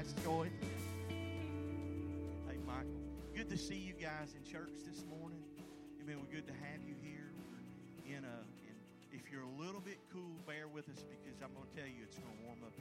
last choice. Hey, Michael, good to see you guys in church this morning. Amen. We're good to have you here. We're in a, in, if you're a little bit cool, bear with us because I'm going to tell you it's going to warm up.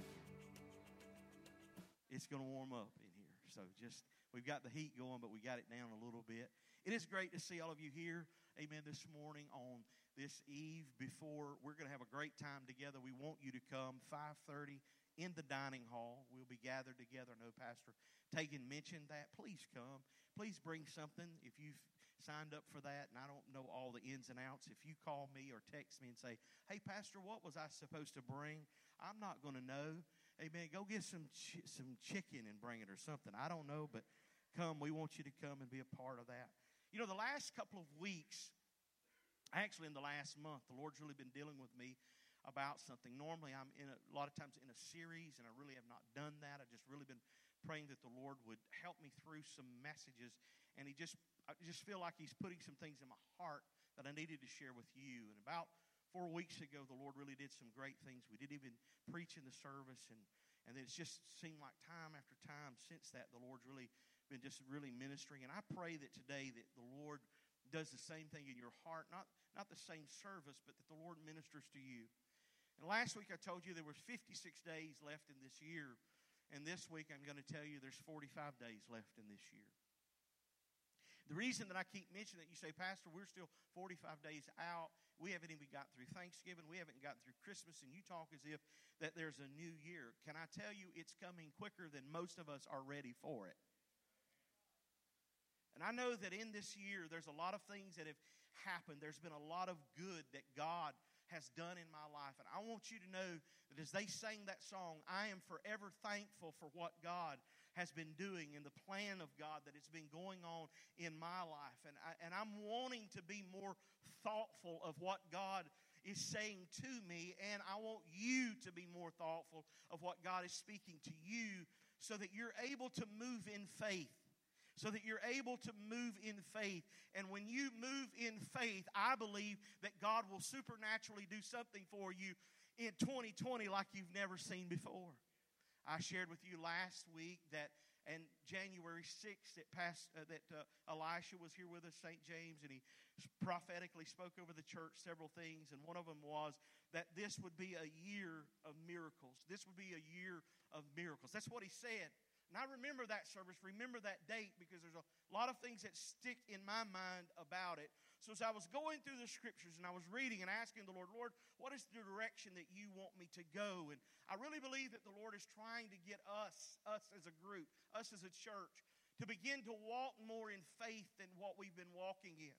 It's going to warm up in here. So just, we've got the heat going, but we got it down a little bit. It is great to see all of you here. Amen. This morning on this eve before we're going to have a great time together. We want you to come 5:30 in the dining hall. We'll be gathered together. No Pastor Tegan mentioned that. Please come. Please bring something if you've signed up for that and I don't know all the ins and outs. If you call me or text me and say, "Hey Pastor, what was I supposed to bring?" I'm not going to know. Amen. Go get some ch- some chicken and bring it or something. I don't know, but come. We want you to come and be a part of that. You know, the last couple of weeks, actually in the last month, the Lord's really been dealing with me about something. Normally, I'm in a, a lot of times in a series, and I really have not done that. I've just really been praying that the Lord would help me through some messages, and He just, I just feel like He's putting some things in my heart that I needed to share with you. And about four weeks ago, the Lord really did some great things. We didn't even preach in the service, and and then it's just seemed like time after time since that the Lord's really been just really ministering. And I pray that today that the Lord does the same thing in your heart, not not the same service, but that the Lord ministers to you. And last week I told you there was 56 days left in this year. And this week I'm going to tell you there's 45 days left in this year. The reason that I keep mentioning that, you say, Pastor, we're still 45 days out. We haven't even got through Thanksgiving. We haven't got through Christmas. And you talk as if that there's a new year. Can I tell you it's coming quicker than most of us are ready for it? And I know that in this year, there's a lot of things that have happened. There's been a lot of good that God has done in my life. And I want you to know that as they sang that song, I am forever thankful for what God has been doing and the plan of God that has been going on in my life. And, I, and I'm wanting to be more thoughtful of what God is saying to me, and I want you to be more thoughtful of what God is speaking to you so that you're able to move in faith so that you're able to move in faith. And when you move in faith, I believe that God will supernaturally do something for you in 2020 like you've never seen before. I shared with you last week that and January 6th that past uh, that uh, Elisha was here with us St. James and he prophetically spoke over the church several things and one of them was that this would be a year of miracles. This would be a year of miracles. That's what he said. And I remember that service, remember that date, because there's a lot of things that stick in my mind about it. So as I was going through the scriptures and I was reading and asking the Lord, Lord, what is the direction that you want me to go? And I really believe that the Lord is trying to get us, us as a group, us as a church, to begin to walk more in faith than what we've been walking in.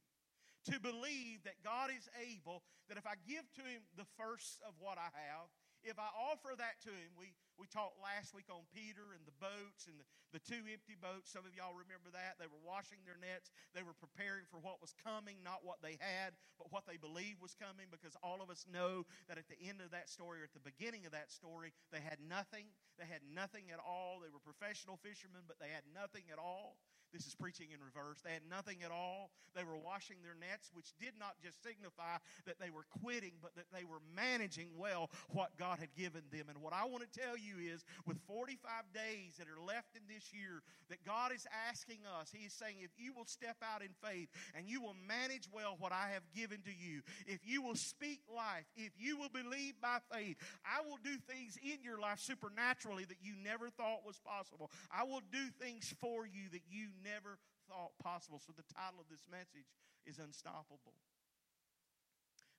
To believe that God is able, that if I give to Him the first of what I have, if I offer that to him, we, we talked last week on Peter and the boats and the, the two empty boats. Some of y'all remember that. They were washing their nets. They were preparing for what was coming, not what they had, but what they believed was coming because all of us know that at the end of that story or at the beginning of that story, they had nothing. They had nothing at all. They were professional fishermen, but they had nothing at all. This is preaching in reverse. They had nothing at all. They were washing their nets, which did not just signify that they were quitting, but that they were managing well what God had given them. And what I want to tell you is with 45 days that are left in this year, that God is asking us, He is saying, if you will step out in faith and you will manage well what I have given to you, if you will speak life, if you will believe by faith, I will do things in your life supernaturally that you never thought was possible. I will do things for you that you never thought possible. So the title of this message is Unstoppable.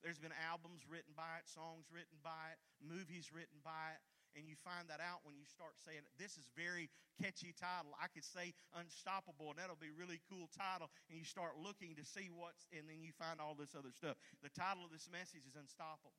There's been albums written by it, songs written by it, movies written by it. And you find that out when you start saying, This is very catchy title. I could say Unstoppable, and that'll be really cool title. And you start looking to see what's, and then you find all this other stuff. The title of this message is Unstoppable.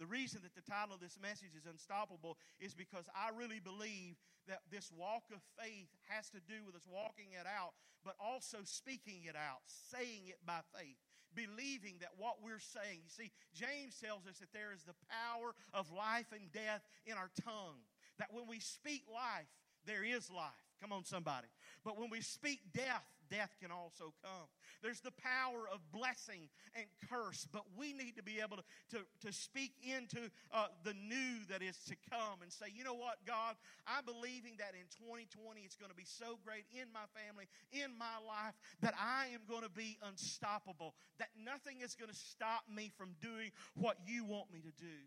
The reason that the title of this message is Unstoppable is because I really believe that this walk of faith has to do with us walking it out, but also speaking it out, saying it by faith, believing that what we're saying. You see, James tells us that there is the power of life and death in our tongue, that when we speak life, there is life. Come on, somebody. But when we speak death, death can also come. There's the power of blessing and curse, but we need to be able to, to, to speak into uh, the new that is to come and say, you know what, God, I'm believing that in 2020 it's going to be so great in my family, in my life, that I am going to be unstoppable, that nothing is going to stop me from doing what you want me to do.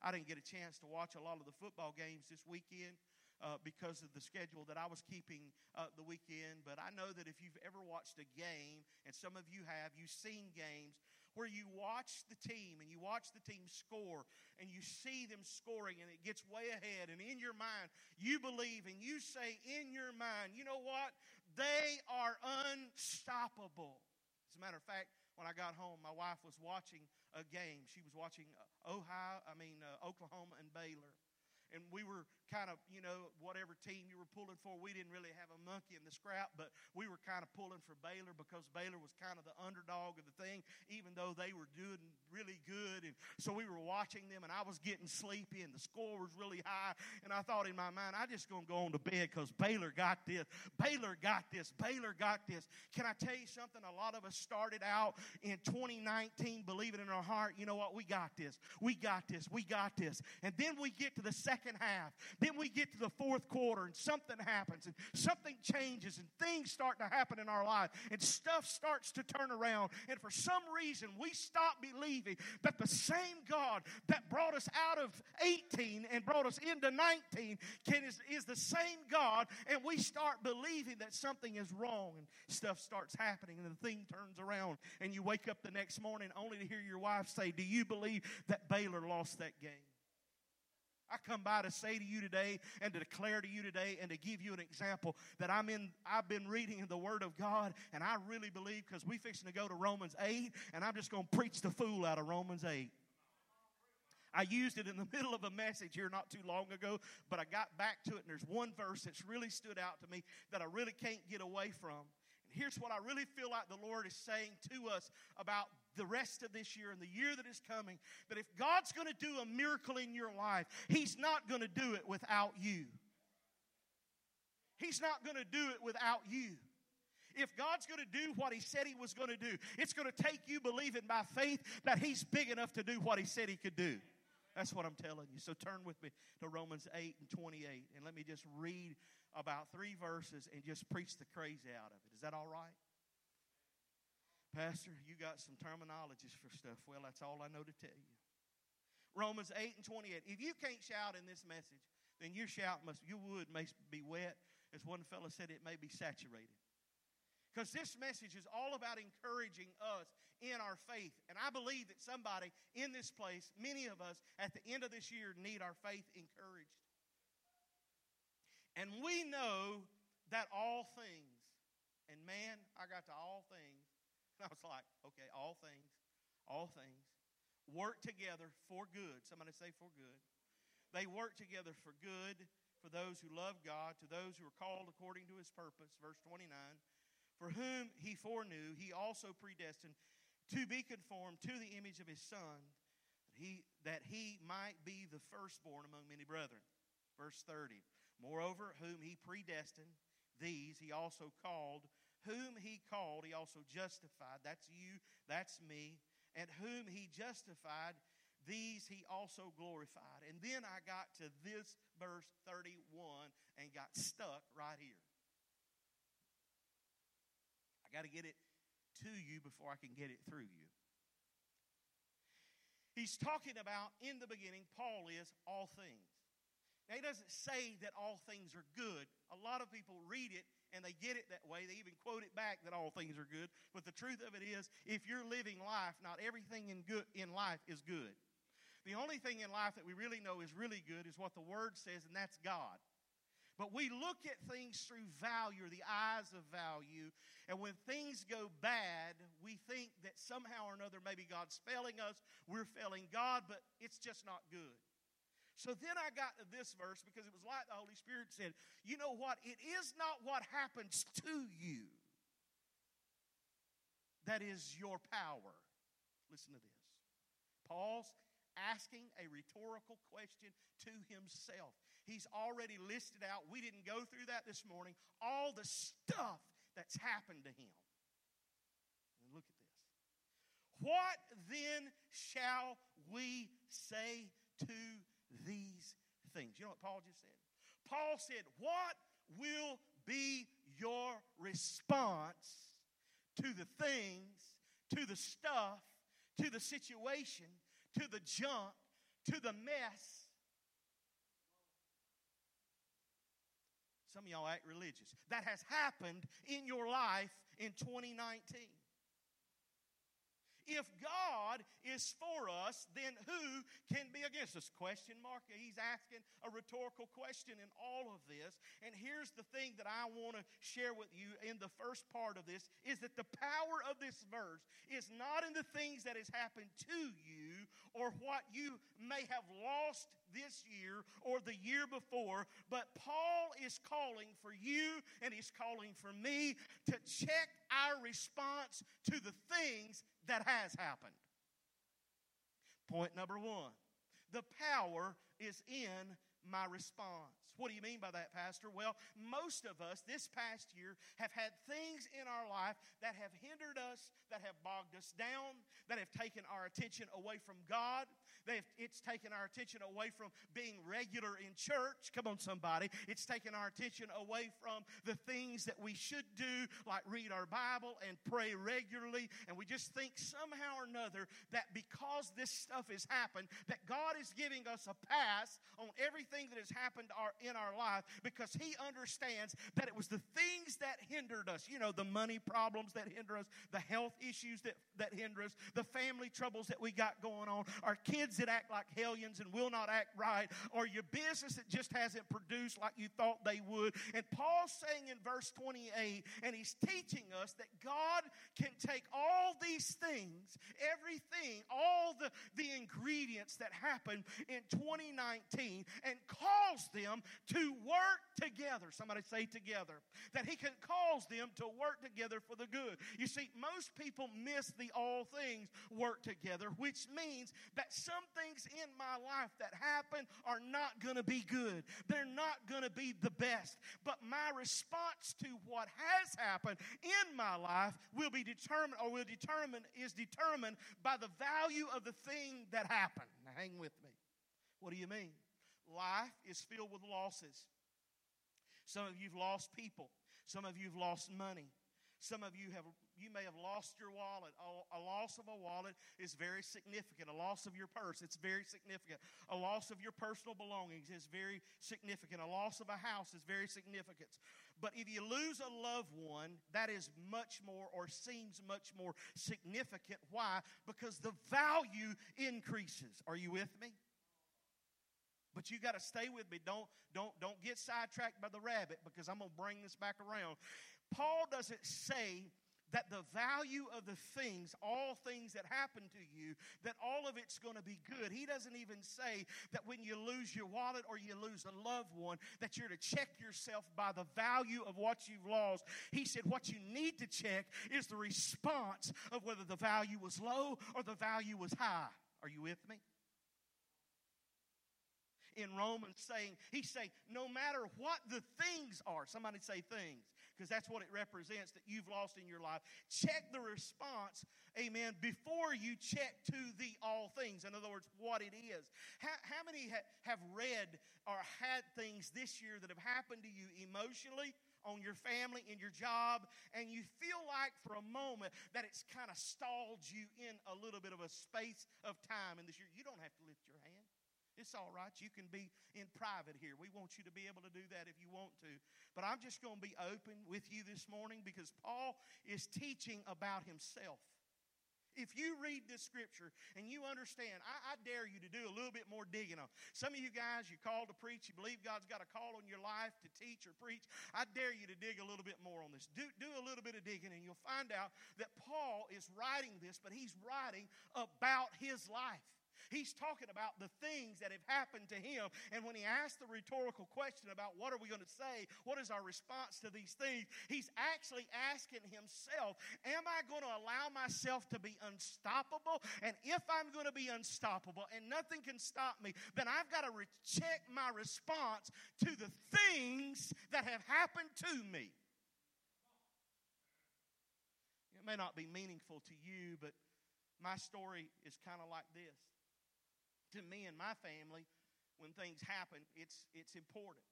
I didn't get a chance to watch a lot of the football games this weekend uh, because of the schedule that I was keeping uh, the weekend. But I know that if you've ever watched a game, and some of you have, you've seen games where you watch the team and you watch the team score and you see them scoring and it gets way ahead. And in your mind, you believe and you say in your mind, you know what? They are unstoppable. As a matter of fact, when I got home, my wife was watching a game. She was watching uh, Ohio, I mean uh, Oklahoma and Baylor and we were kind of, you know, whatever team you were pulling for, we didn't really have a monkey in the scrap, but we were kind of pulling for Baylor because Baylor was kind of the underdog of the thing, even though they were doing really good. And so we were watching them, and I was getting sleepy, and the score was really high. And I thought in my mind, I'm just going to go on to bed because Baylor got this. Baylor got this. Baylor got this. Can I tell you something? A lot of us started out in 2019 believing in our heart, you know what? We got this. We got this. We got this. And then we get to the second half. Then we get to the fourth quarter and something happens and something changes and things start to happen in our life and stuff starts to turn around. And for some reason, we stop believing that the same God that brought us out of 18 and brought us into 19 can, is, is the same God. And we start believing that something is wrong and stuff starts happening and the thing turns around. And you wake up the next morning only to hear your wife say, Do you believe that Baylor lost that game? I come by to say to you today and to declare to you today and to give you an example that I'm in, I've been reading in the Word of God and I really believe because we fixing to go to Romans 8 and I'm just going to preach the fool out of Romans 8. I used it in the middle of a message here not too long ago, but I got back to it and there's one verse that's really stood out to me that I really can't get away from. And here's what I really feel like the Lord is saying to us about the rest of this year and the year that is coming that if God's going to do a miracle in your life, He's not going to do it without you. He's not going to do it without you. If God's going to do what He said He was going to do, it's going to take you believing by faith that He's big enough to do what He said He could do. That's what I'm telling you. So turn with me to Romans 8 and 28, and let me just read about three verses and just preach the crazy out of it. Is that all right? Pastor, you got some terminologies for stuff. Well, that's all I know to tell you. Romans 8 and 28. If you can't shout in this message, then your shout must, your wood may be wet. As one fellow said, it may be saturated. Because this message is all about encouraging us in our faith. And I believe that somebody in this place, many of us, at the end of this year, need our faith encouraged. And we know that all things, and man, I got to all things, I was like, okay, all things, all things work together for good. Somebody say for good. They work together for good for those who love God, to those who are called according to his purpose. Verse 29. For whom he foreknew, he also predestined to be conformed to the image of his son, that he, that he might be the firstborn among many brethren. Verse 30. Moreover, whom he predestined, these he also called whom he called, he also justified. That's you, that's me. And whom he justified, these he also glorified. And then I got to this verse 31 and got stuck right here. I got to get it to you before I can get it through you. He's talking about in the beginning, Paul is all things. Now, he doesn't say that all things are good. A lot of people read it and they get it that way. They even quote it back that all things are good. But the truth of it is, if you're living life, not everything in good in life is good. The only thing in life that we really know is really good is what the Word says, and that's God. But we look at things through value, or the eyes of value, and when things go bad, we think that somehow or another maybe God's failing us, we're failing God, but it's just not good. So then I got to this verse because it was like the Holy Spirit said, You know what? It is not what happens to you that is your power. Listen to this. Paul's asking a rhetorical question to himself. He's already listed out, we didn't go through that this morning, all the stuff that's happened to him. And look at this. What then shall we say to these things? You know what Paul just said? Paul said, What will be your response to the things, to the stuff, to the situation, to the junk, to the mess? Some of y'all act religious. That has happened in your life in 2019. If God is for us, then who can be against us? Question mark. He's asking a rhetorical question in all of this. And here's the thing that I want to share with you in the first part of this is that the power of this verse is not in the things that has happened to you or what you may have lost this year or the year before, but Paul is calling for you and he's calling for me to check our response to the things that has happened. Point number one the power is in my response. What do you mean by that, Pastor? Well, most of us this past year have had things in our life that have hindered us, that have bogged us down, that have taken our attention away from God. They've, it's taken our attention away from being regular in church. Come on, somebody. It's taken our attention away from the things that we should do, like read our Bible and pray regularly. And we just think somehow or another that because this stuff has happened, that God is giving us a pass on everything that has happened our, in our life because He understands that it was the things that hindered us. You know, the money problems that hinder us, the health issues that, that hinder us, the family troubles that we got going on, our kids that act like hellions and will not act right, or your business that just hasn't produced like you thought they would. And Paul's saying in verse 28, and he's teaching us that God can take all these things, everything, all the, the ingredients that happened in 2019, and cause them to work together. Somebody say together. That He can cause them to work together for the good. You see, most people miss the all things work together, which means that some things in my life that happen are not going to be good. They're not going to be the best. But my response to what has happened in my life will be determined or will determine is determined by the value of the thing that happened. Now hang with me. What do you mean? Life is filled with losses. Some of you've lost people. Some of you've lost money. Some of you have you may have lost your wallet. A, loss of a wallet is very significant. A loss of your purse, it's very significant. A loss of your personal belongings is very significant. A loss of a house is very significant. But if you lose a loved one, that is much more or seems much more significant. Why? Because the value increases. Are you with me? But you got to stay with me. Don't, don't, don't get sidetracked by the rabbit because I'm going to bring this back around. Paul doesn't say that the value of the things, all things that happen to you, that all of it's going to be good. He doesn't even say that when you lose your wallet or you lose a loved one, that you're to check yourself by the value of what you've lost. He said what you need to check is the response of whether the value was low or the value was high. Are you with me? in Romans saying, he's saying, no matter what the things are, somebody say things, because that's what it represents that you've lost in your life. Check the response, amen, before you check to the all things. In other words, what it is. How, how many ha- have read or had things this year that have happened to you emotionally? on your family, in your job, and you feel like for a moment that it's kind of stalled you in a little bit of a space of time in this year. You don't have to lift your hand. It's all right. You can be in private here. We want you to be able to do that if you want to. But I'm just going to be open with you this morning because Paul is teaching about himself. If you read this scripture and you understand, I, I, dare you to do a little bit more digging on. Some of you guys, you're called to preach, you believe God's got a call on your life to teach or preach. I dare you to dig a little bit more on this. Do, do a little bit of digging, and you'll find out that Paul is writing this, but he's writing about his life. He's talking about the things that have happened to him. And when he asked the rhetorical question about what are we going to say, what is our response to these things, he's actually asking himself, Am I going to allow myself to be unstoppable? And if I'm going to be unstoppable and nothing can stop me, then I've got to check my response to the things that have happened to me. It may not be meaningful to you, but my story is kind of like this. To me and my family, when things happen, it's, it's important.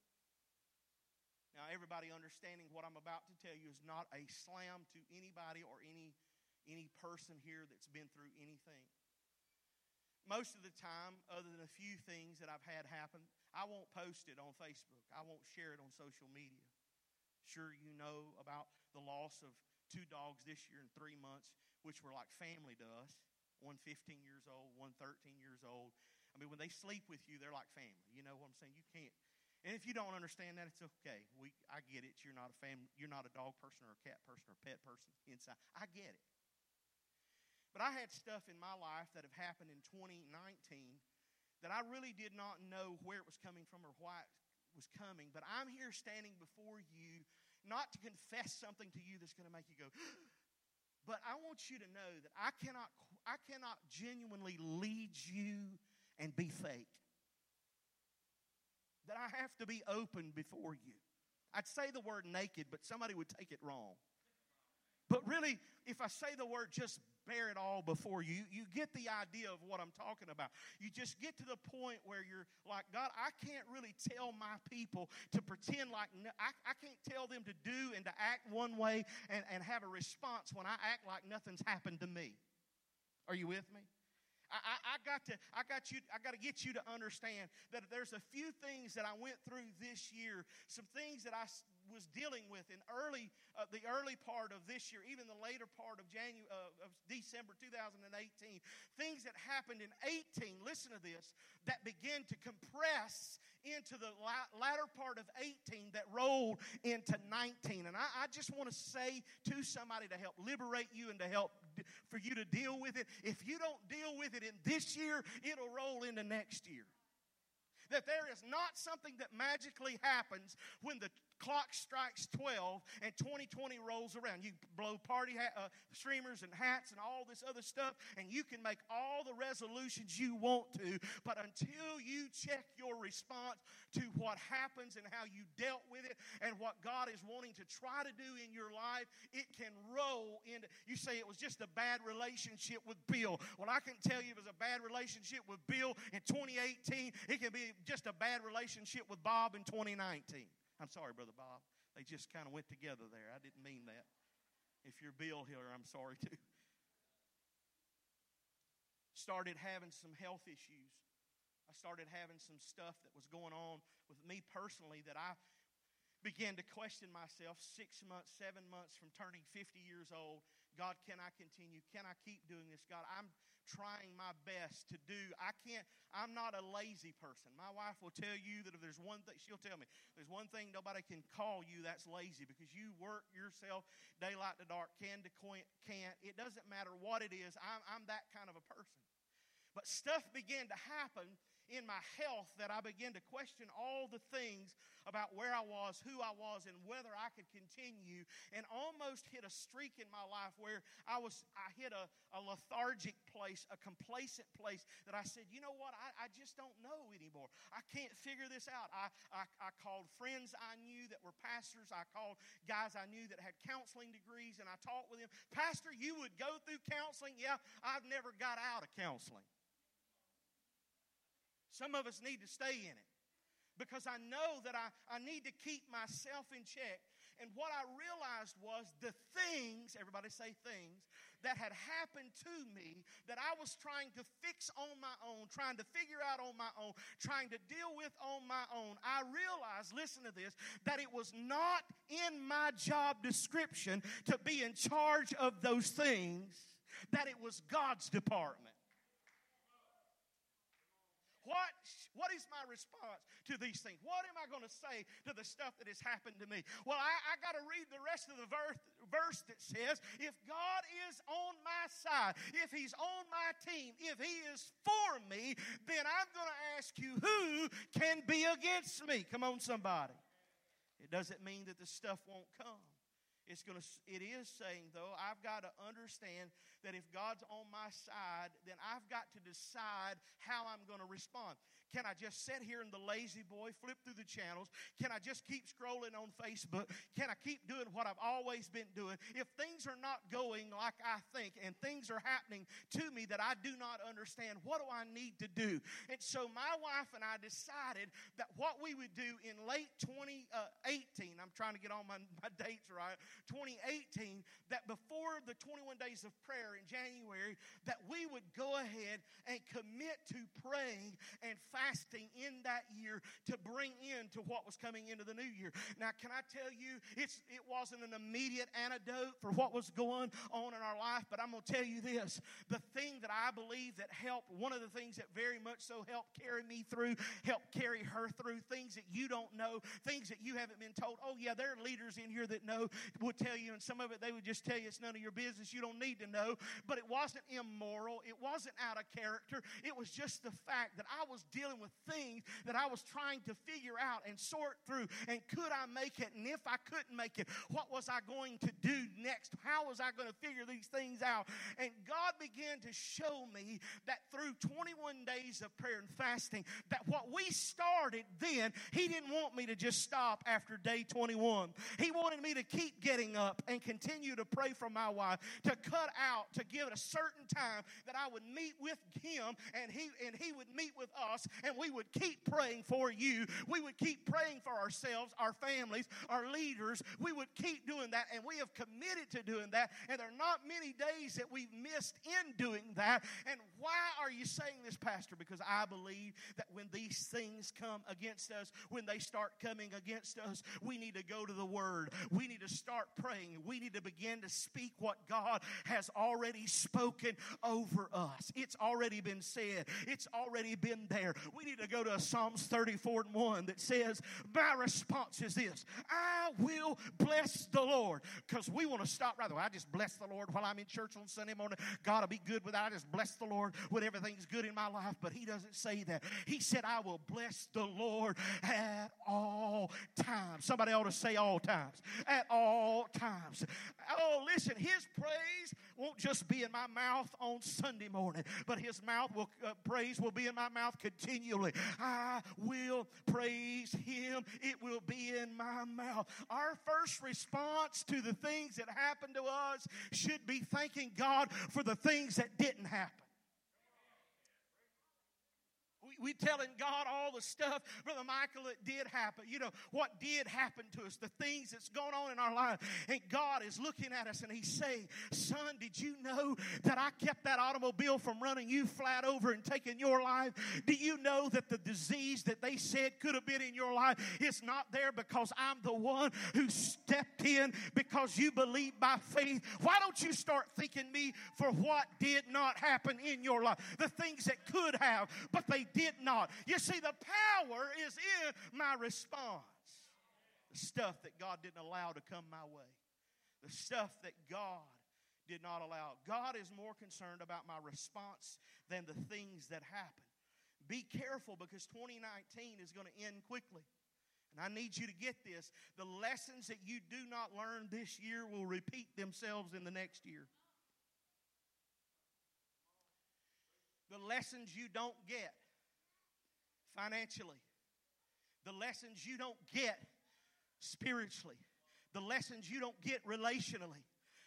Now, everybody understanding what I'm about to tell you is not a slam to anybody or any, any person here that's been through anything. Most of the time, other than a few things that I've had happen, I won't post it on Facebook. I won't share it on social media. Sure, you know about the loss of two dogs this year in three months, which were like family to us. One 15 years old, one 13 years old. I mean, when they sleep with you, they're like family. You know what I'm saying? You can't. And if you don't understand that, it's okay. We, I get it. You're not a family. You're not a dog person or a cat person or a pet person inside. I get it. But I had stuff in my life that have happened in 2019 that I really did not know where it was coming from or why it was coming. But I'm here standing before you not to confess something to you that's going to make you go, but I want you to know that I cannot, I cannot genuinely lead you and be fake. That I have to be open before you. I'd say the word naked, but somebody would take it wrong. But really, if I say the word just bear it all before you. You get the idea of what I'm talking about. You just get to the point where you're like, God, I can't really tell my people to pretend like, I, I can't tell them to do and to act one way and, and have a response when I act like nothing's happened to me. Are you with me? I, I, got to I got you I got to get you to understand that there's a few things that I went through this year, some things that I was dealing with in early uh, the early part of this year, even the later part of January uh, of December 2018, things that happened in 18. Listen to this that began to compress into the latter part of 18 that rolled into 19. And I, I just want to say to somebody to help liberate you and to help for you to deal with it. If you don't deal with it in this year, it'll roll into next year that there is not something that magically happens when the clock strikes 12 and 2020 rolls around. You blow party ha- uh, streamers and hats and all this other stuff, and you can make all the resolutions you want to, but until you check your response to what happens and how you dealt with it and what God is wanting to try to do in your life, it can roll into. You say it was just a bad relationship with Bill. Well, I can tell you it was a bad relationship with Bill in 2018. It can be just a bad relationship with Bob in 2019. I'm sorry, Brother Bob. They just kind of went together there. I didn't mean that. If you're Bill here, I'm sorry too. Started having some health issues. I started having some stuff that was going on with me personally that I began to question myself six months, seven months from turning 50 years old. God, can I continue? Can I keep doing this? God, I'm trying my best to do. I can't, I'm not a lazy person. My wife will tell you that if there's one thing, she'll tell me, there's one thing nobody can call you that's lazy because you work yourself daylight to dark, can to can't. It doesn't matter what it is. I'm, I'm that kind of a person. But stuff began to happen in my health that I began to question all the things about where I was, who I was, and whether I could continue, and almost hit a streak in my life where I was I hit a, a lethargic place, a complacent place that I said, you know what, I, I just don't know anymore. I can't figure this out. I, I, I called friends I knew that were pastors, I called guys I knew that had counseling degrees, and I talked with them. Pastor, you would go through counseling? Yeah, I've never got out of counseling. Some of us need to stay in it because I know that I, I need to keep myself in check. And what I realized was the things, everybody say things, that had happened to me that I was trying to fix on my own, trying to figure out on my own, trying to deal with on my own. I realized, listen to this, that it was not in my job description to be in charge of those things, that it was God's department. What, what is my response to these things? What am I going to say to the stuff that has happened to me? Well, I, I got to read the rest of the verse, verse that says, if God is on my side, if He's on my team, if He is for me, then I'm going to ask you who can be against me? Come on, somebody. It doesn't mean that the stuff won't come. It's going to, it is saying, though, I've got to understand that if God's on my side, then I've got to decide how I'm going to respond. Can I just sit here in the lazy boy, flip through the channels? Can I just keep scrolling on Facebook? Can I keep doing what I've always been doing? If things are not going like I think and things are happening to me that I do not understand, what do I need to do? And so my wife and I decided that what we would do in late 2018, uh, I'm trying to get all my, my dates right, 2018, that before the 21 days of prayer in January, that we would go ahead and commit to praying and fasting in that year to bring in to what was coming into the new year. Now, can I tell you, it's, it wasn't an immediate antidote for what was going on in our life, but I'm going to tell you this. The thing that I believe that helped, one of the things that very much so helped carry me through, helped carry her through, things that you don't know, things that you haven't been told. Oh, yeah, there are leaders in here that know, would tell you, and some of it they would just tell you it's none of your business. You don't need to know. But it wasn't immoral, it wasn't out of character. It was just the fact that I was dealing with things that I was trying to figure out and sort through. And could I make it? And if I couldn't make it, what was I going to do next? How was I going to figure these things out? And God began to show me that through 21 days of prayer and fasting, that what we started then, He didn't want me to just stop after day 21. He wanted me to keep getting up and continue to pray for my wife, to cut out, to give it a certain time that I would meet with Him and He and He would meet with us, and we would keep praying for you. We would keep praying for ourselves, our families, our leaders. We would keep doing that, and we have committed to doing that. And there are not many days that we've missed in doing that. And why are you saying this, Pastor? Because I believe that when these things come against us, when they start coming against us, we need to go to the Word. We need to start praying. We need to begin to speak what God has already spoken over us. It's already been said, it's already been there. We need to go to Psalms 34 and 1 that says, My response is this I will bless the Lord. Because we want to stop right there. I just bless the Lord while I'm in church on Sunday morning. God will be good with that. I just bless the Lord when everything's good in my life. But He doesn't say that. He said, I will bless the Lord at all times. Somebody ought to say all times. At all times. Oh, listen, His praise won't just be in my mouth on Sunday morning, but His mouth will uh, praise will be in my mouth continually. I will praise Him. It will be in my mouth. Our first response to the things that happen to us should be thanking God for the things that didn't happen we telling God all the stuff, Brother Michael, that did happen. You know, what did happen to us, the things that's going on in our life. And God is looking at us and He's saying, Son, did you know that I kept that automobile from running you flat over and taking your life? Do you know that the disease that they said could have been in your life is not there because I'm the one who stepped in because you believe by faith? Why don't you start thanking me for what did not happen in your life? The things that could have, but they did did not. You see, the power is in my response. The stuff that God didn't allow to come my way, the stuff that God did not allow. God is more concerned about my response than the things that happen. Be careful because 2019 is going to end quickly. And I need you to get this. The lessons that you do not learn this year will repeat themselves in the next year. The lessons you don't get financially, the lessons you don't get spiritually, the lessons you don't get relationally,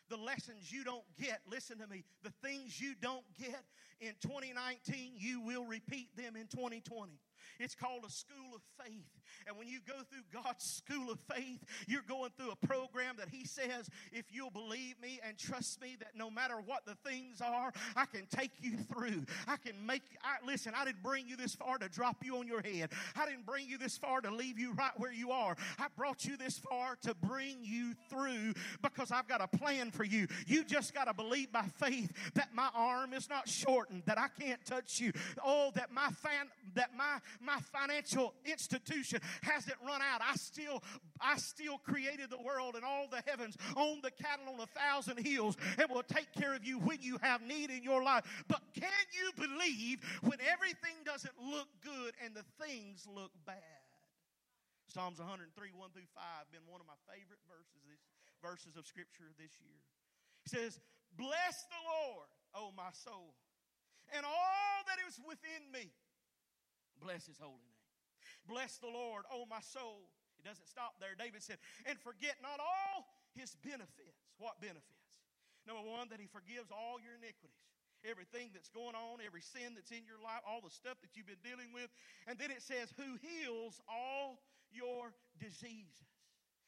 the lessons you don't get, listen to me, the things you don't get in 2019, you will repeat them in 2020. It's called a school of faith. And when you go through God's school of faith, you're going through a program that He says, if you'll believe me and trust me, that no matter what the things are, I can take you through. I can make, I, listen, I didn't bring you this far to drop you on your head. I didn't bring you this far to leave you right where you are. I brought you this far to bring you through because I've got a plan for you. You just got to believe by faith that my arm is not shortened, that I can't touch you. Oh, that my fan, that my, my financial institution hasn't run out. I still, I still created the world and all the heavens, own the cattle on a thousand hills, and will take care of you when you have need in your life. But can you believe when everything doesn't look good and the things look bad? Psalms 103, 1 through 5, been one of my favorite verses, this, verses of Scripture this year. He says, Bless the Lord, O my soul, and all that is within me. Bless his holy. Bless the Lord, oh my soul. It doesn't stop there. David said, and forget not all his benefits. What benefits? Number one, that he forgives all your iniquities. Everything that's going on, every sin that's in your life, all the stuff that you've been dealing with. And then it says, who heals all your diseases.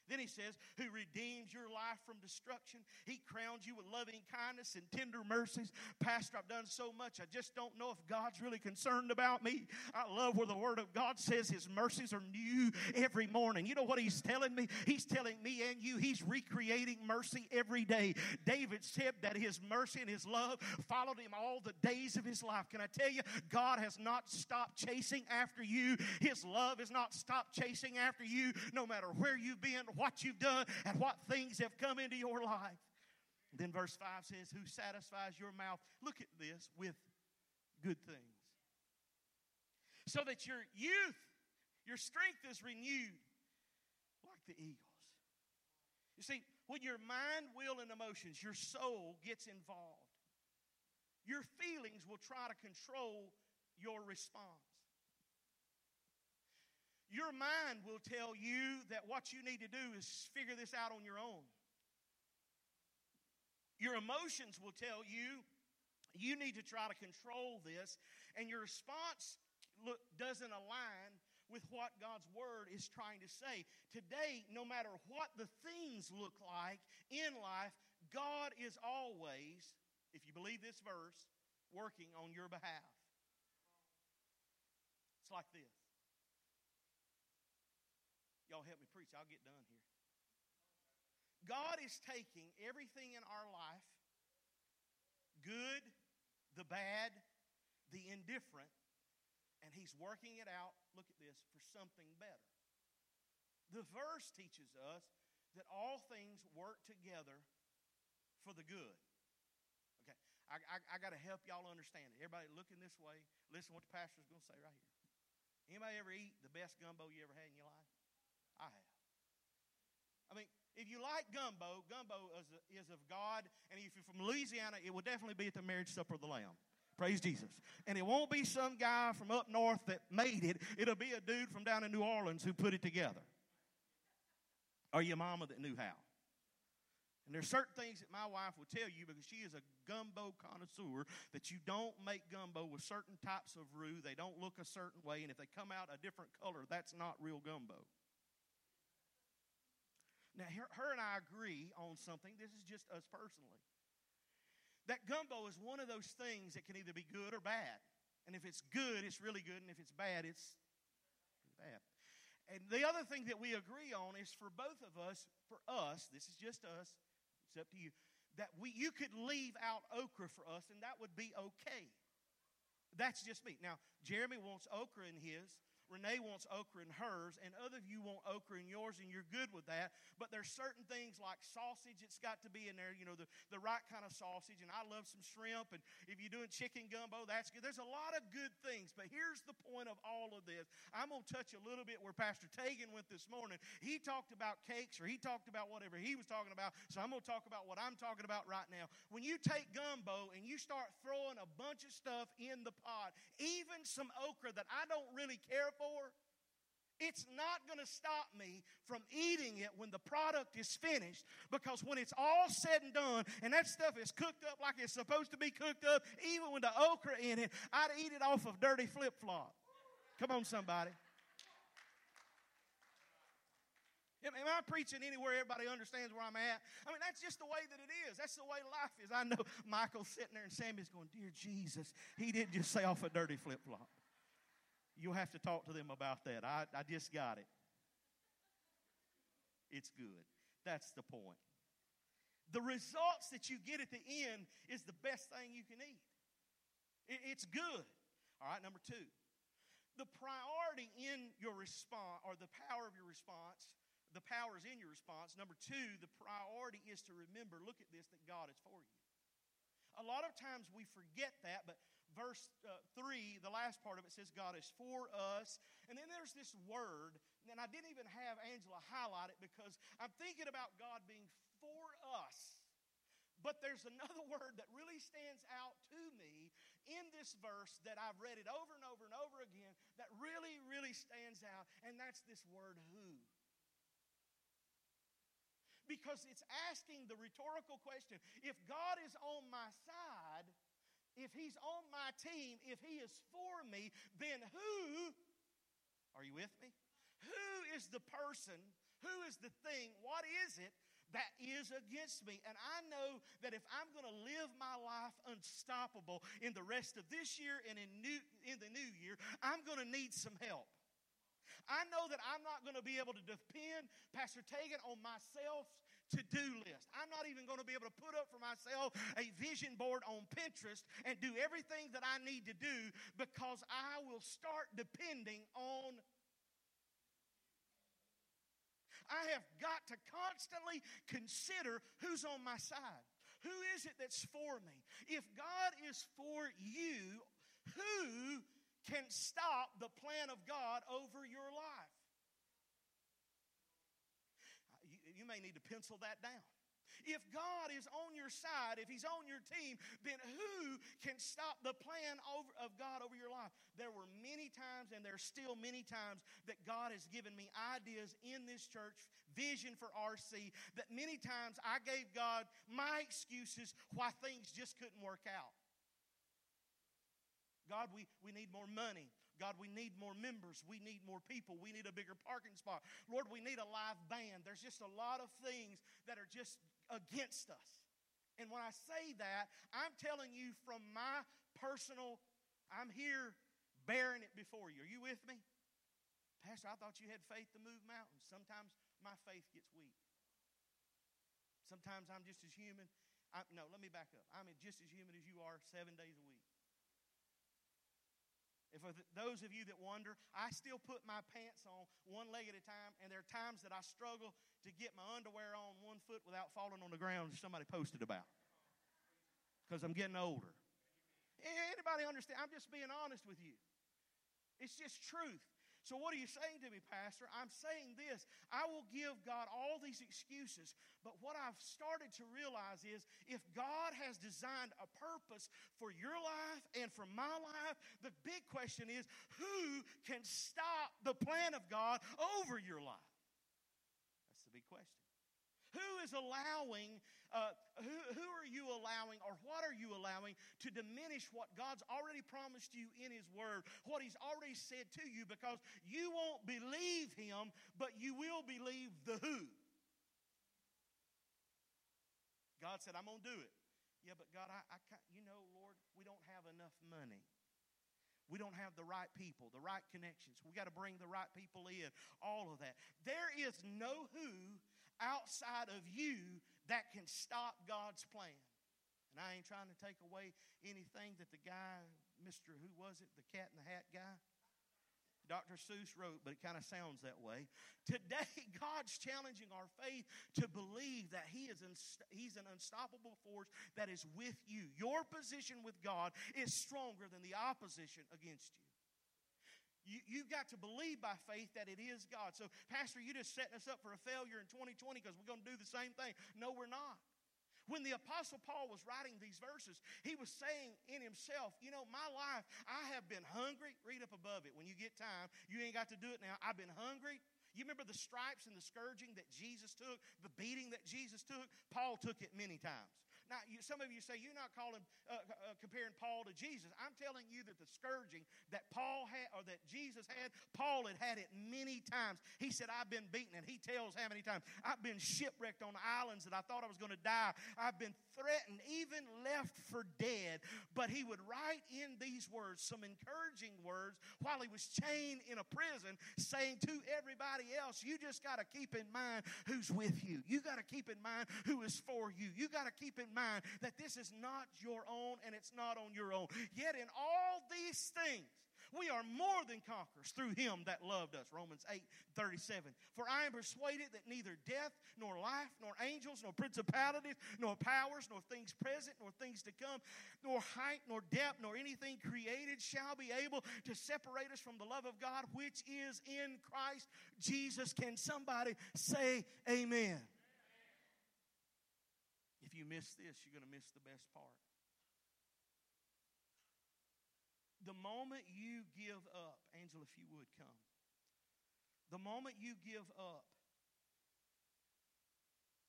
Then he says, Who redeems your life from destruction. He crowns you with loving kindness and tender mercies. Pastor, I've done so much, I just don't know if God's really concerned about me. I love where the Word of God says His mercies are new every morning. You know what He's telling me? He's telling me and you, He's recreating mercy every day. David said that His mercy and His love followed him all the days of his life. Can I tell you, God has not stopped chasing after you. His love has not stopped chasing after you, no matter where you've been, what you've done and what things have come into your life. Then verse 5 says, Who satisfies your mouth, look at this, with good things. So that your youth, your strength is renewed like the eagles. You see, when your mind, will, and emotions, your soul gets involved, your feelings will try to control your response. Your mind will tell you that what you need to do is figure this out on your own. Your emotions will tell you you need to try to control this, and your response look, doesn't align with what God's Word is trying to say. Today, no matter what the things look like in life, God is always, if you believe this verse, working on your behalf. It's like this Y'all help me preach. I'll get done here. God is taking everything in our life good, the bad, the indifferent and He's working it out, look at this, for something better. The verse teaches us that all things work together for the good. Okay, I, I, I got to help y'all understand it. Everybody looking this way, listen what the pastor's going to say right here. Anybody ever eat the best gumbo you ever had in your life? I have. I mean, if you like gumbo, gumbo is, is of God, and if you're from Louisiana, it will definitely be at the marriage supper of the Lamb. Praise Jesus. And it won't be some guy from up north that made it. It'll be a dude from down in New Orleans who put it together. Or your mama that knew how. And there's certain things that my wife will tell you because she is a gumbo connoisseur that you don't make gumbo with certain types of roux. They don't look a certain way, and if they come out a different color, that's not real gumbo. Now, her, her and I agree on something. This is just us personally. That gumbo is one of those things that can either be good or bad. And if it's good, it's really good. And if it's bad, it's bad. And the other thing that we agree on is for both of us, for us, this is just us, it's up to you, that we you could leave out okra for us and that would be okay. That's just me. Now, Jeremy wants okra in his. Renee wants okra in hers, and other of you want okra in yours, and you're good with that. But there's certain things like sausage, it's got to be in there, you know, the, the right kind of sausage. And I love some shrimp, and if you're doing chicken gumbo, that's good. There's a lot of good things, but here's the point of all of this. I'm going to touch a little bit where Pastor Tagan went this morning. He talked about cakes, or he talked about whatever he was talking about, so I'm going to talk about what I'm talking about right now. When you take gumbo and you start throwing a bunch of stuff in the pot, even some okra that I don't really care for, it's not going to stop me from eating it when the product is finished because when it's all said and done and that stuff is cooked up like it's supposed to be cooked up, even with the okra in it, I'd eat it off of dirty flip flop. Come on, somebody. Am I preaching anywhere everybody understands where I'm at? I mean, that's just the way that it is. That's the way life is. I know Michael's sitting there and Sammy's going, Dear Jesus, he didn't just say off a dirty flip flop. You'll have to talk to them about that. I, I just got it. It's good. That's the point. The results that you get at the end is the best thing you can eat. It, it's good. All right, number two. The priority in your response, or the power of your response, the power is in your response. Number two, the priority is to remember, look at this, that God is for you. A lot of times we forget that, but verse uh, 3, the last part of it says, God is for us. And then there's this word, and I didn't even have Angela highlight it because I'm thinking about God being for us. But there's another word that really stands out to me in this verse that I've read it over and over and over again that really, really stands out, and that's this word who. Because it's asking the rhetorical question if God is on my side, if He's on my team, if He is for me, then who, are you with me? Who is the person? Who is the thing? What is it that is against me. And I know that if I'm going to live my life unstoppable in the rest of this year and in, new, in the new year, I'm going to need some help. I know that I'm not going to be able to depend, Pastor Tagan, on myself to do list. I'm not even going to be able to put up for myself a vision board on Pinterest and do everything that I need to do because I will start depending on I have got to constantly consider who's on my side. Who is it that's for me? If God is for you, who can stop the plan of God over your life? You, may need to pencil that down. If God is on your side, if He's on your team, then who can stop the plan over, of God over your life? There were many times, and there's still many times, that God has given me ideas in this church, vision for RC, that many times I gave God my excuses why things just couldn't work out. God, we, we need more money. God, we need more members. We need more people. We need a bigger parking spot. Lord, we need a live band. There's just a lot of things that are just against us. And when I say that, I'm telling you from my personal, I'm here bearing it before you. Are you with me? Pastor, I thought you had faith to move mountains. Sometimes my faith gets weak. Sometimes I'm just as human. I, no, let me back up. I'm just as human as you are seven days a week. If those of you that wonder, I still put my pants on one leg at a time, and there are times that I struggle to get my underwear on one foot without falling on the ground somebody posted about. Because I'm getting older. Anybody understand? I'm just being honest with you. It's just truth. So, what are you saying to me, Pastor? I'm saying this I will give God all these excuses, but what I've started to realize is if God has designed a purpose for your life and for my life, the big question is who can stop the plan of God over your life? That's the big question. Who is allowing, uh, who, who are you allowing, or what are you allowing to diminish what God's already promised you in His Word, what He's already said to you, because you won't believe Him, but you will believe the who. God said, I'm going to do it. Yeah, but God, I, I can't, you know, Lord, we don't have enough money. We don't have the right people, the right connections. We got to bring the right people in, all of that. There is no who outside of you that can stop God's plan. And I ain't trying to take away anything that the guy, Mr. Who was it? The cat in the hat guy? Dr. Seuss wrote, but it kind of sounds that way. Today, God's challenging our faith to believe that He is He's an unstoppable force that is with you. Your position with God is stronger than the opposition against you. You, you've got to believe by faith that it is God. So, Pastor, you just setting us up for a failure in 2020 because we're going to do the same thing. No, we're not. When the Apostle Paul was writing these verses, he was saying in himself, You know, my life, I have been hungry. Read up above it. When you get time, you ain't got to do it now. I've been hungry. You remember the stripes and the scourging that Jesus took, the beating that Jesus took? Paul took it many times. Now, you, some of you say you're not calling, uh, uh, comparing Paul to Jesus. I'm telling you that the scourging that Paul had, or that Jesus had, Paul had had it many times. He said, I've been beaten, and he tells how many times. I've been shipwrecked on islands that I thought I was going to die. I've been threatened, even left for dead. But he would write in these words some encouraging words while he was chained in a prison, saying to everybody else, You just got to keep in mind who's with you. You got to keep in mind who is for you. You got to keep in mind that this is not your own and it's not on your own. Yet in all these things, we are more than conquerors through him that loved us. Romans 8 37. For I am persuaded that neither death, nor life, nor angels, nor principalities, nor powers, nor things present, nor things to come, nor height, nor depth, nor anything created shall be able to separate us from the love of God which is in Christ Jesus. Can somebody say amen? If you miss this, you're going to miss the best part. The moment you give up, Angela, if you would come. The moment you give up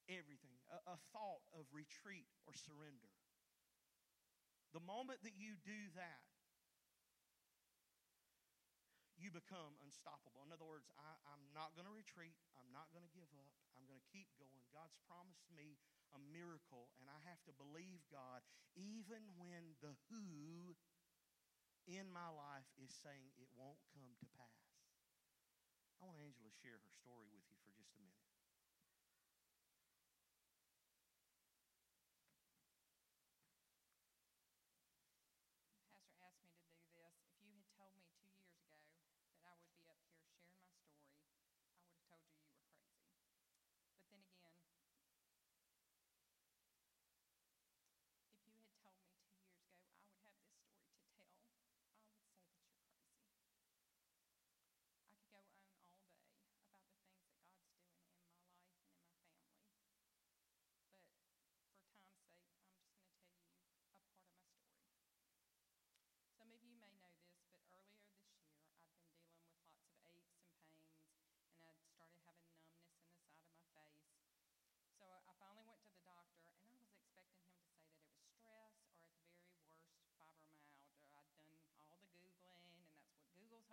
everything, a, a thought of retreat or surrender, the moment that you do that, you become unstoppable. In other words, I, am not going to retreat. I'm not going to give up. I'm going to keep going. God's promised me a miracle, and I have to believe God even when the who in my life is saying it won't come to pass. I want Angela to share her story with you for just a minute.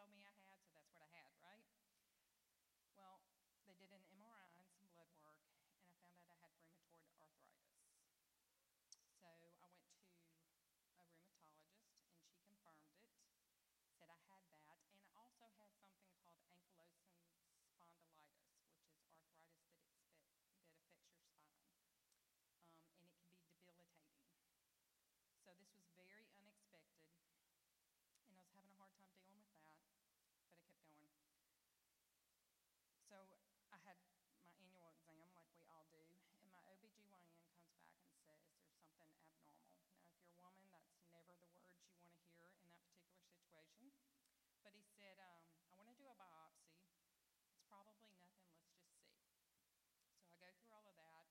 Told me I had, so that's what I had, right? Well, they did an MRI and some blood work, and I found out I had rheumatoid arthritis. So I went to a rheumatologist, and she confirmed it, said I had that, and I also had something called ankylosing spondylitis, which is arthritis that, expect, that affects your spine, um, and it can be debilitating. So this was very unexpected, and I was having a hard time dealing with that but I kept going. So I had my annual exam, like we all do, and my OBGYN comes back and says there's something abnormal. Now, if you're a woman, that's never the words you want to hear in that particular situation. But he said, um, I want to do a biopsy. It's probably nothing, let's just see. So I go through all of that,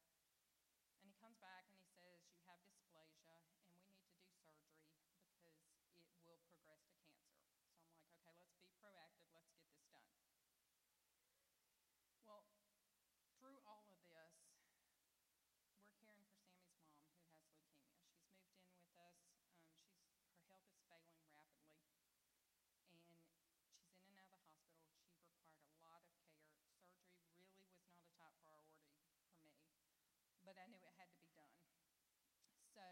and he comes back and he says, You have dysplasia, and we need to do surgery because it will progress to cancer okay, let's be proactive, let's get this done. Well, through all of this, we're caring for Sammy's mom who has leukemia. She's moved in with us. Um, she's her health is failing rapidly, and she's in and out of the hospital. She required a lot of care. Surgery really was not a top priority for me, but I knew it had to be done. So,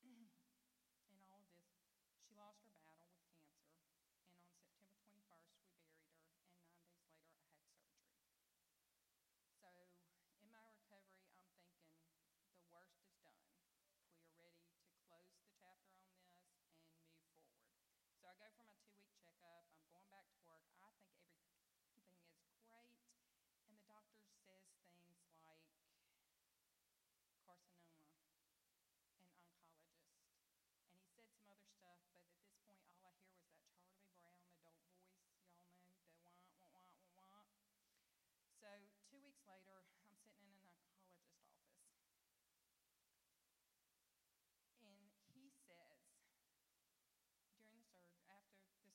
in all of this, she lost her battle with cancer, and on September 21st, we buried her, and nine days later, I had surgery. So in my recovery, I'm thinking the worst is done. We are ready to close the chapter on this and move forward. So, I go for my two week checkup. I'm going back to work. I think everything is great. And the doctor says things like carcinoma and oncologist. And he said some other stuff, but at this point, all I hear was that Charlie Brown adult voice. Y'all know the wah, wah, wah, wah, wah. So two weeks later, I'm sitting in an oncologist office. And he says, surgery, we found um,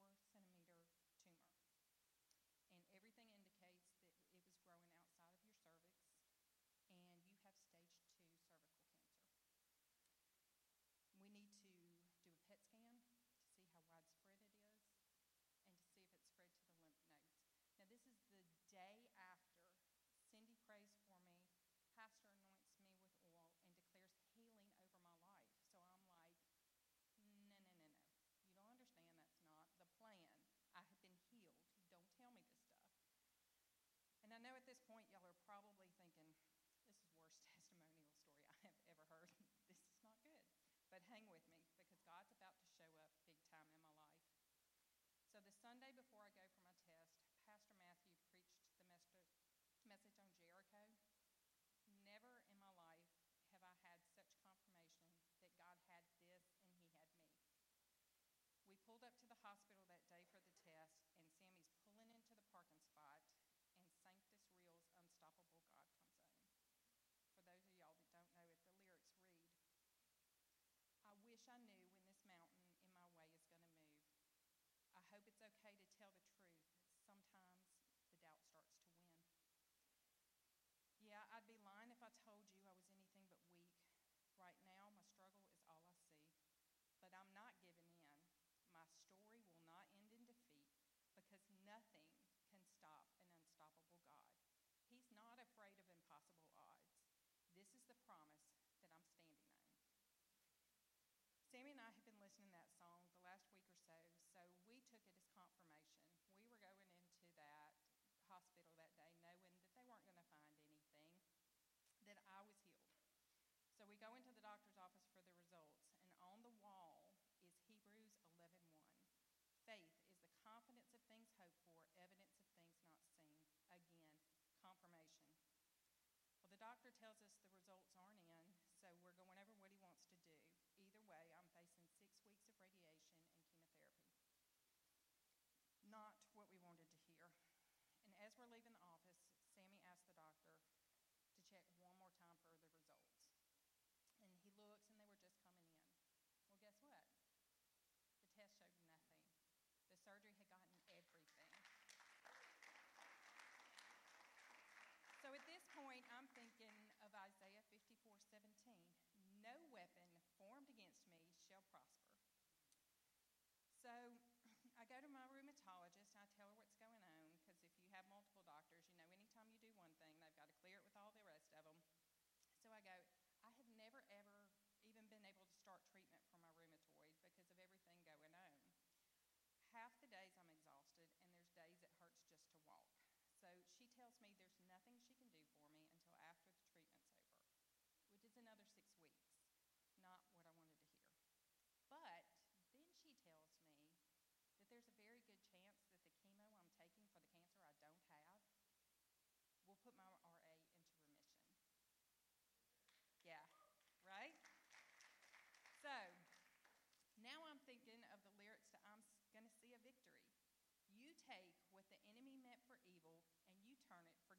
a four centimeter tumor. And everything indicates that it was growing outside of your cervix, and you have stage two cervical cancer. We need to do a PET scan to see how widespread it is and to see if it's spread to the lymph nodes. Now, this is the day after Cindy prays for me, Pastor anoints me with oil, and declares healing over my life. So I'm like, plan. I have been healed. Don't tell me this stuff. And I know at this point, y'all are probably thinking, this is worst testimonial story I have ever heard. this is not good. But hang with me because God's about to show up big time in my life. So the Sunday before I go for my test, Pastor Matthew preached the message on Jericho. Never in my life have I had such confirmation that God had this and he had me. We pulled up to the hospital that day for the test, and Sammy's pulling into the parking spot, wish I knew when this mountain in my way is going to move. I hope it's okay to tell the truth. Sometimes the doubt starts to win. Yeah, I'd be lying if I told you I was anything but weak. Right now, my struggle is all I see. But I'm not giving in. My story will not end in defeat because nothing can stop an unstoppable God. He's not afraid of impossible odds. This is the promise go into the doctor's office for the results, and on the wall is Hebrews 11.1. Faith is the confidence of things hoped for, evidence of things not seen. Again, confirmation. Well, the doctor tells us the results aren't in, so we're going over what he wants to do. Either way, I'm facing six weeks of radiation and chemotherapy. Not what we wanted to hear. And as we're leaving the office. no weapon put my RA into remission. Yeah, right? So now I'm thinking of the lyrics to I'm going to see a victory. You take what the enemy meant for evil and you turn it for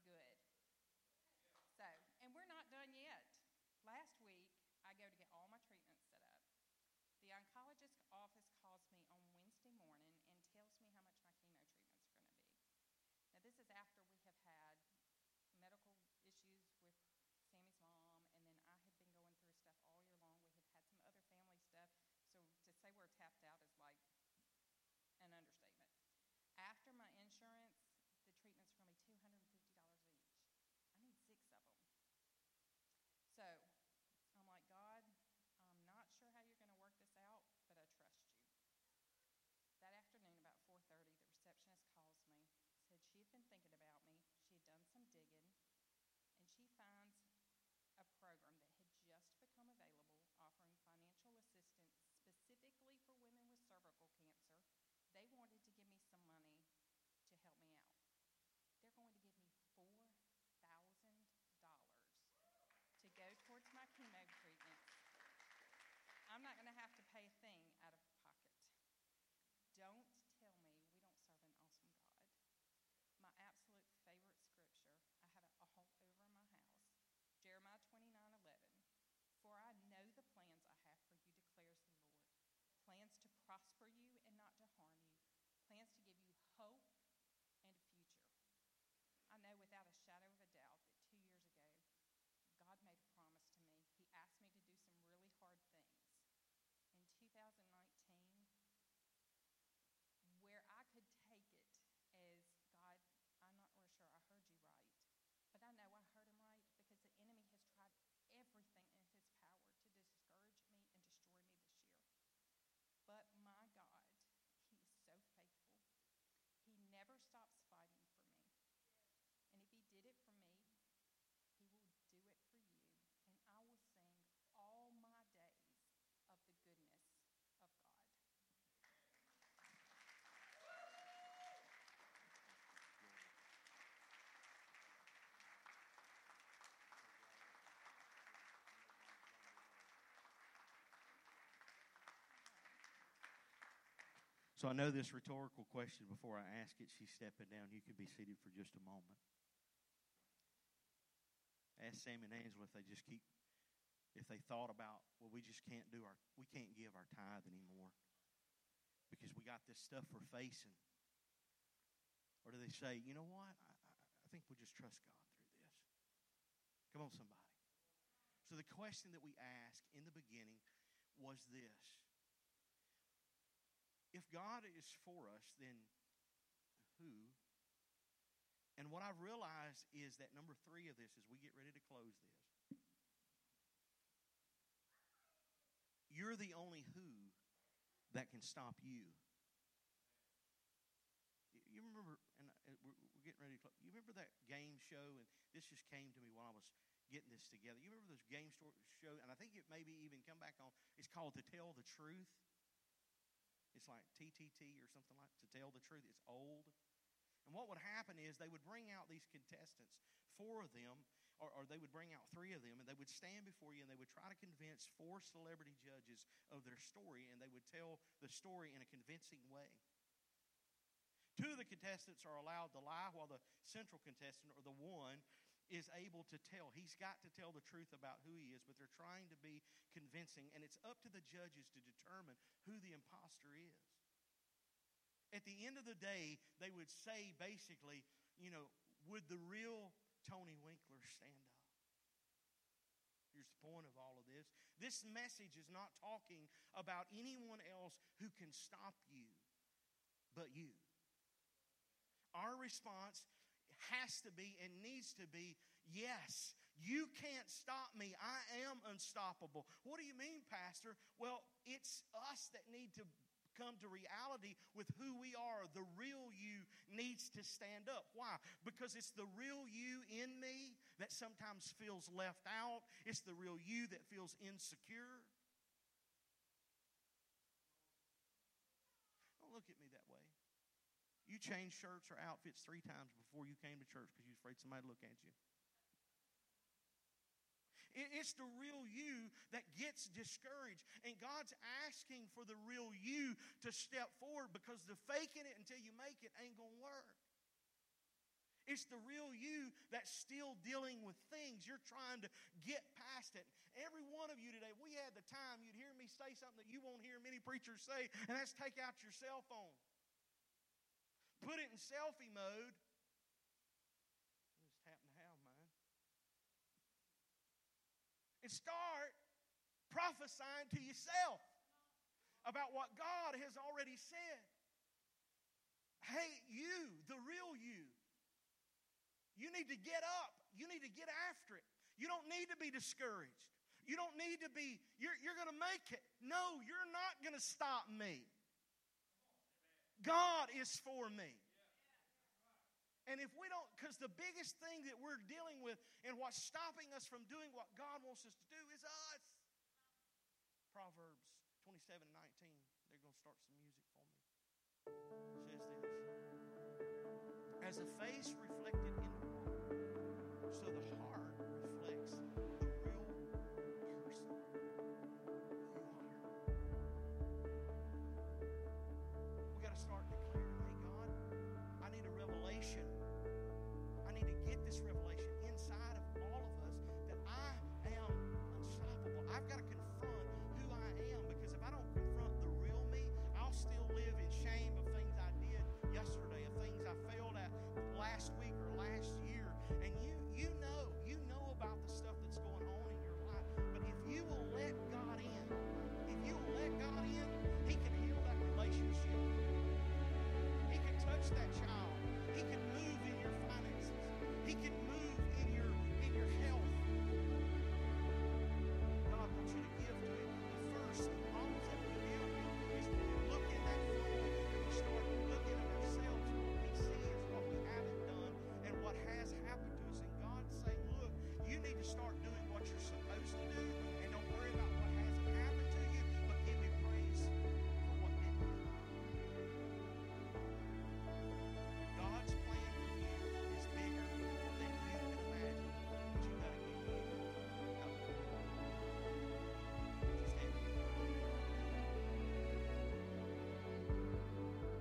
hope So I know this rhetorical question before I ask it, she's stepping down. You can be seated for just a moment. Ask Sam and Angela if they just keep, if they thought about, well, we just can't do our, we can't give our tithe anymore because we got this stuff we're facing. Or do they say, you know what? I, I, I think we just trust God through this. Come on, somebody. So the question that we asked in the beginning was this if God is for us, then who? And what I realize is that number three of this, as we get ready to close this, you're the only who that can stop you. You remember, and uh, we're getting ready to close. You remember that game show, and this just came to me while I was getting this together. You remember this game show, and I think it maybe even come back on. It's called To Tell the Truth. It's like TTT or something like To Tell the Truth. It's old. And what would happen is they would bring out these contestants, four of them, or, or, they would bring out three of them, and they would stand before you and they would try to convince four celebrity judges of their story, and they would tell the story in a convincing way. Two of the contestants are allowed to lie, while the central contestant, or the one, is able to tell. He's got to tell the truth about who he is, but they're trying to be convincing, and it's up to the judges to determine who the impostor is. At the end of the day, they would say basically, you know, would the real Tony Winkler stand up? Here's the point of all of this. This message is not talking about anyone else who can stop you but you. Our response has to be and needs to be yes, you can't stop me. I am unstoppable. What do you mean, Pastor? Well, it's us that need to come to reality with who we are. The real you needs to stand up. Why? Because it's the real you in me that sometimes feels left out, it's the real you that feels insecure. Don't look at me that way. You changed shirts or outfits three times before you came to church because you're afraid somebody would look at you. It's the real you that gets discouraged. And God's asking for the real you to step forward because the faking it until you make it ain't going to work. It's the real you that's still dealing with things. You're trying to get past it. Every one of you today, we had the time, you'd hear me say something that you won't hear many preachers say, and that's take out your cell phone. Put it in selfie mode Just happen to have mine, and start prophesying to yourself about what God has already said. Hey, you, the real you, you need to get up. You need to get after it. You don't need to be discouraged. You don't need to be, you're, you're going to make it. No, you're not going to stop me. God is for me. And if we don't, because the biggest thing that we're dealing with and what's stopping us from doing what God wants us to do is us. Proverbs 27 and 19. They're going to start some music for me. It says this As a face reflected in the water, so the heart last week or last year. And you you know, you know about the stuff that's going on in your life. But if you will let God in, if you will let God in, He can heal that relationship. He can touch that